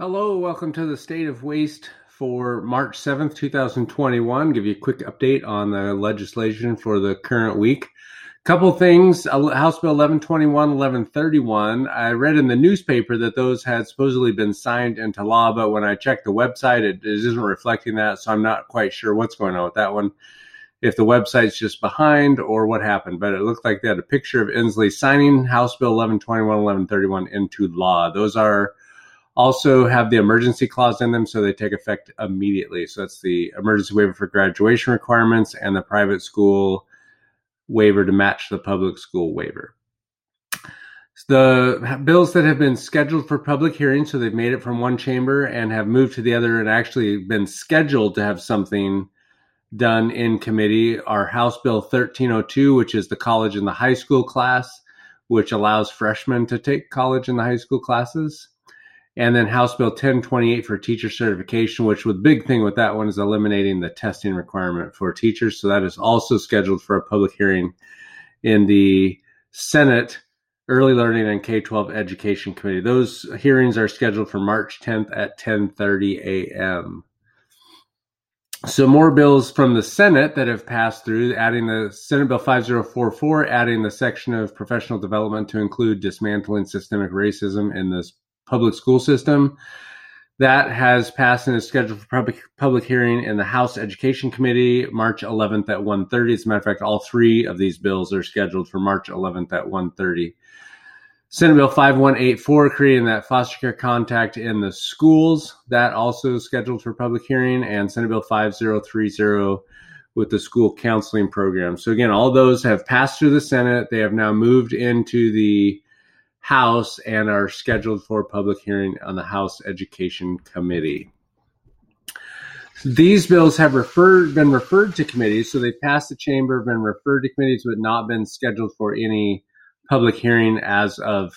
Hello, welcome to the State of Waste for March 7th, 2021. Give you a quick update on the legislation for the current week. Couple things House Bill 1121, 1131. I read in the newspaper that those had supposedly been signed into law, but when I checked the website, it, it isn't reflecting that, so I'm not quite sure what's going on with that one. If the website's just behind or what happened, but it looked like they had a picture of Inslee signing House Bill 1121, 1131 into law. Those are also have the emergency clause in them so they take effect immediately. So that's the emergency waiver for graduation requirements and the private school waiver to match the public school waiver. The bills that have been scheduled for public hearing, so they've made it from one chamber and have moved to the other and actually been scheduled to have something done in committee, are House Bill 1302, which is the college and the high school class, which allows freshmen to take college and the high school classes and then House Bill 1028 for teacher certification, which the big thing with that one is eliminating the testing requirement for teachers. So that is also scheduled for a public hearing in the Senate Early Learning and K-12 Education Committee. Those hearings are scheduled for March 10th at 10:30 a.m. So more bills from the Senate that have passed through, adding the Senate Bill 5044, adding the section of professional development to include dismantling systemic racism in this public school system. That has passed and is scheduled for public public hearing in the House Education Committee March 11th at 1:30. As a matter of fact, all three of these bills are scheduled for March 11th at 1:30. Senate Bill 5184 creating that foster care contact in the schools that also is scheduled for public hearing, and Senate Bill 5030 with the school counseling program. So again, all those have passed through the Senate. They have now moved into the House and are scheduled for public hearing on the House Education Committee. These bills have referred been referred to committees, so they passed the chamber, been referred to committees, but not been scheduled for any public hearing as of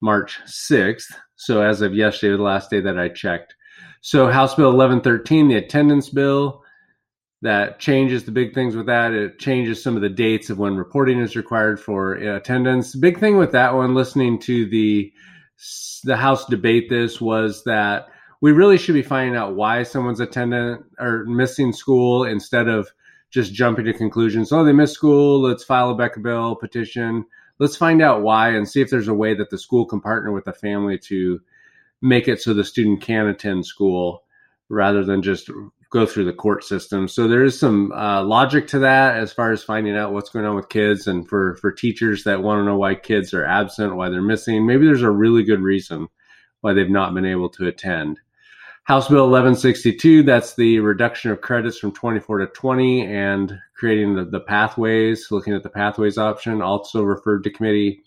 March 6th. So as of yesterday, the last day that I checked. So House Bill 1113, the attendance bill, that changes the big things with that. It changes some of the dates of when reporting is required for uh, attendance. Big thing with that one, listening to the the House debate this was that we really should be finding out why someone's attendant or missing school instead of just jumping to conclusions. Oh, they missed school. Let's file a Becca bill petition. Let's find out why and see if there's a way that the school can partner with the family to make it so the student can attend school rather than just go through the court system. So there is some uh, logic to that as far as finding out what's going on with kids, and for for teachers that want to know why kids are absent, why they're missing. Maybe there's a really good reason why they've not been able to attend. House Bill 1162, that's the reduction of credits from 24 to 20 and creating the, the pathways, looking at the pathways option, also referred to committee.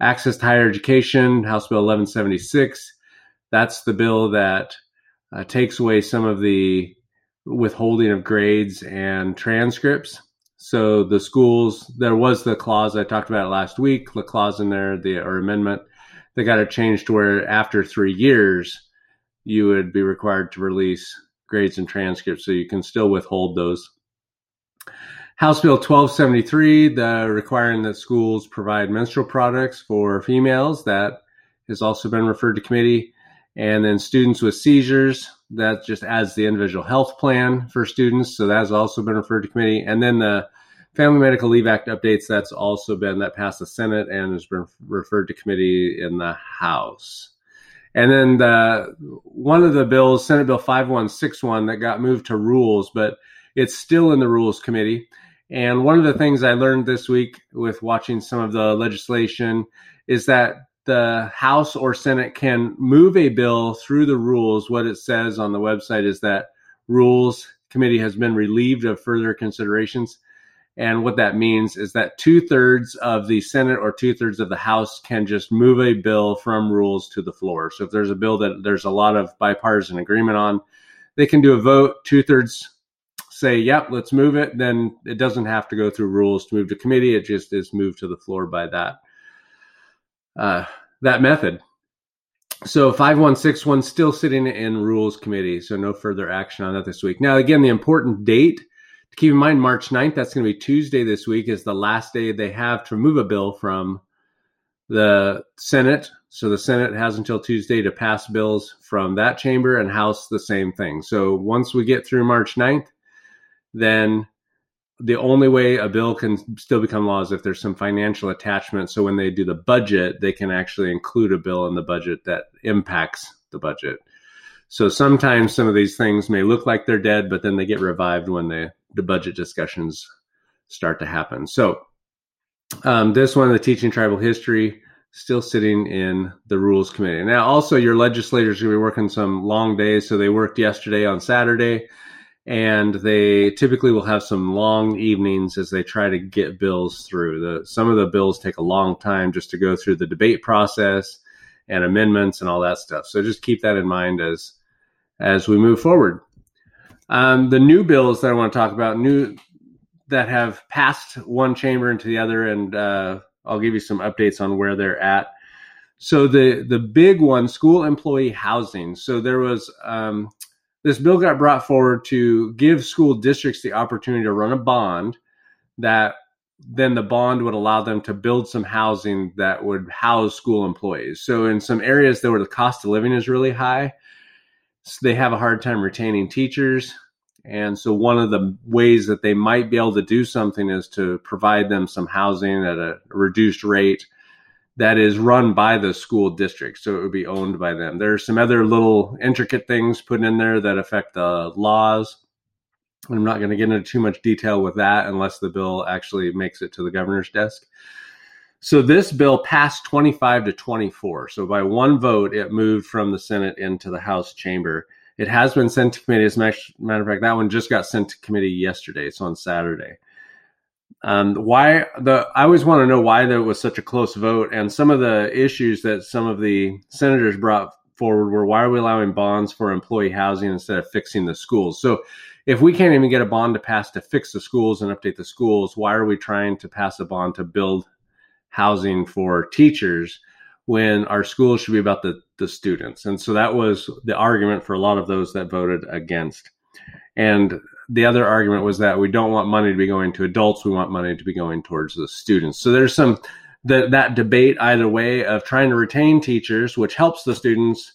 Access to higher education, House Bill 1176, that's the bill that uh, takes away some of the withholding of grades and transcripts. So the schools, there was the clause I talked about last week, the clause in there, the or amendment, they got it changed to where after three years, you would be required to release grades and transcripts, so you can still withhold those. House Bill 1273, the requiring that schools provide menstrual products for females, that has also been referred to committee. And then students with seizures, that just adds the individual health plan for students. So that has also been referred to committee. And then the Family Medical Leave Act updates, that's also been, that passed the Senate and has been referred to committee in the House. And then the one of the bills, Senate Bill 5161, that got moved to rules, but it's still in the Rules Committee. And one of the things I learned this week with watching some of the legislation is that the House or Senate can move a bill through the rules, what it says on the website is that Rules Committee has been relieved of further considerations. And what that means is that two thirds of the Senate or two thirds of the House can just move a bill from rules to the floor. So if there's a bill that there's a lot of bipartisan agreement on, they can do a vote. Two thirds say, yep, let's move it. Then it doesn't have to go through rules to move to committee. It just is moved to the floor by that uh, that method. So 5161 still sitting in rules committee, so no further action on that this week. Now, again, the important date to keep in mind, March 9th, that's going to be Tuesday this week, is the last day they have to move a bill from the Senate So the Senate has until Tuesday to pass bills from that chamber and House the same thing. So once we get through March 9th, then the only way a bill can still become law is if there's some financial attachment. So when they do the budget, they can actually include a bill in the budget that impacts the budget. So sometimes some of these things may look like they're dead, but then they get revived when the, the budget discussions start to happen. So um, this one, the teaching tribal history, still sitting in the rules committee. Now, also your legislators are going to be working some long days. So they worked yesterday on Saturday, and they typically will have some long evenings as they try to get bills through. The some of the bills take a long time just to go through the debate process and amendments and all that stuff. So just keep that in mind as as we move forward. Um, the new bills that I want to talk about, new that have passed one chamber into the other, and uh, I'll give you some updates on where they're at. So the the big one, school employee housing. So there was um, this bill got brought forward to give school districts the opportunity to run a bond that then the bond would allow them to build some housing that would house school employees. So in some areas where the cost of living is really high, so they have a hard time retaining teachers. And so one of the ways that they might be able to do something is to provide them some housing at a reduced rate that is run by the school district. So it would be owned by them. There are some other little intricate things put in there that affect the laws. I'm not going to get into too much detail with that unless the bill actually makes it to the governor's desk. So this bill passed 25 to 24. So by one vote, it moved from the Senate into the House chamber. It has been sent to committee. As a matter of fact, that one just got sent to committee yesterday. So on Saturday. Um, why the I always want to know why there was such a close vote, and some of the issues that some of the senators brought forward were why are we allowing bonds for employee housing instead of fixing the schools? So if we can't even get a bond to pass to fix the schools and update the schools, why are we trying to pass a bond to build housing for teachers when our schools should be about the, the students. And so that was the argument for a lot of those that voted against. And the other argument was that we don't want money to be going to adults, we want money to be going towards the students. So there's some that that debate either way of trying to retain teachers, which helps the students,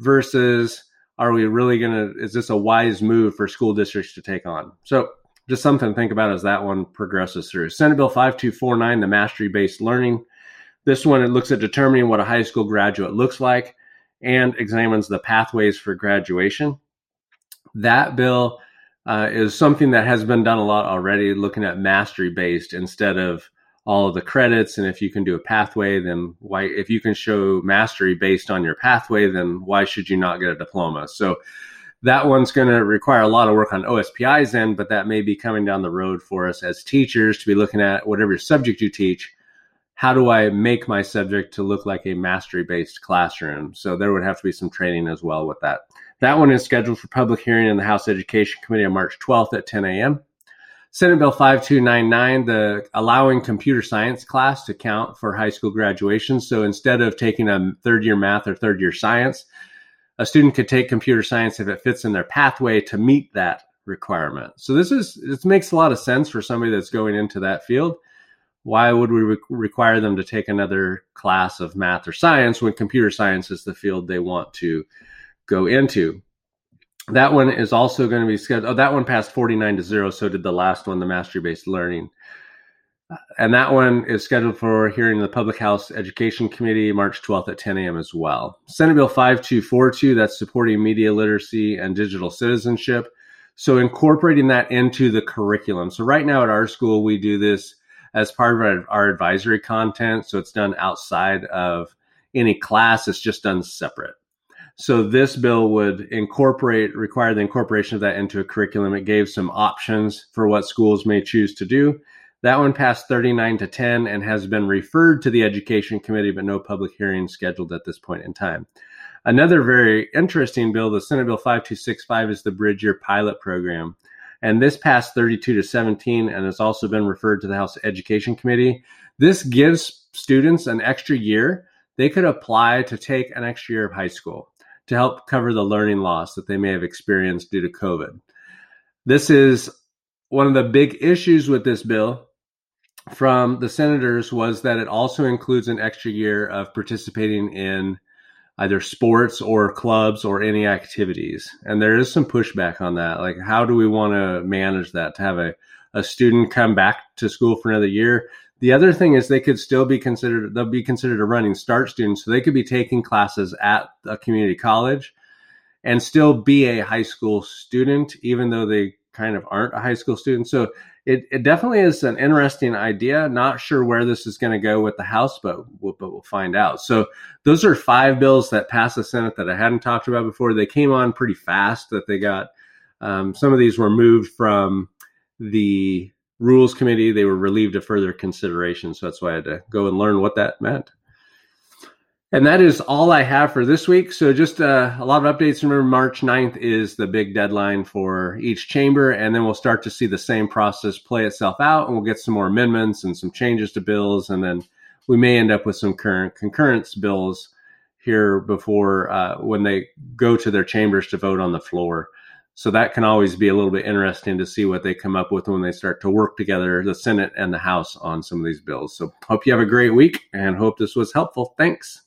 versus are we really going to is this a wise move for school districts to take on? So just something to think about as that one progresses through. Senate Bill 5249, the mastery based learning. This one, it looks at determining what a high school graduate looks like and examines the pathways for graduation. That bill uh, is something that has been done a lot already, looking at mastery based instead of all of the credits. And if you can do a pathway, then why, if you can show mastery based on your pathway, then why should you not get a diploma? So that one's going to require a lot of work on OSPI's end, but that may be coming down the road for us as teachers to be looking at whatever subject you teach. How do I make my subject to look like a mastery based classroom? So there would have to be some training as well with that. That one is scheduled for public hearing in the House Education Committee on March 12th at 10 a.m. Senate Bill 5299, the allowing computer science class to count for high school graduation. So instead of taking a third year math or third year science, a student could take computer science if it fits in their pathway to meet that requirement. So this is this makes a lot of sense for somebody that's going into that field. Why would we re- require them to take another class of math or science when computer science is the field they want to go into? That one is also going to be scheduled. Oh, that one passed 49 to 0. So did the last one, the mastery based learning uh, and that one is scheduled for hearing the Public House Education Committee March 12th at 10 a.m. as well. Senate Bill 5242, that's supporting media literacy and digital citizenship. So incorporating that into the curriculum. So right now at our school, we do this as part of our, our advisory content. So it's done outside of any class, it's just done separate. So this bill would incorporate, require the incorporation of that into a curriculum. It gave some options for what schools may choose to do. That one passed 39 to 10 and has been referred to the Education Committee, but no public hearing scheduled at this point in time. Another very interesting bill, the Senate Bill 5265, is the Bridge Year Pilot Program. And this passed 32 to 17 and has also been referred to the House Education Committee. This gives students an extra year. They could apply to take an extra year of high school to help cover the learning loss that they may have experienced due to COVID. This is one of the big issues with this bill from the senators was that it also includes an extra year of participating in either sports or clubs or any activities. And there is some pushback on that. Like, how do we want to manage that to have a, a student come back to school for another year? The other thing is they could still be considered, they'll be considered a running start student. So they could be taking classes at a community college and still be a high school student, even though they kind of aren't a high school student. So it, it definitely is an interesting idea. Not sure where this is going to go with the House, but we'll, but we'll find out. So those are five bills that passed the Senate that I hadn't talked about before. They came on pretty fast. That they got um, some of these were moved from the Rules Committee. They were relieved of further consideration. So that's why I had to go and learn what that meant. And that is all I have for this week. So just uh, a lot of updates. Remember, March 9th is the big deadline for each chamber. And then we'll start to see the same process play itself out. And we'll get some more amendments and some changes to bills. And then we may end up with some current concurrence bills here before uh, when they go to their chambers to vote on the floor. So that can always be a little bit interesting to see what they come up with when they start to work together, the Senate and the House, on some of these bills. So hope you have a great week and hope this was helpful. Thanks.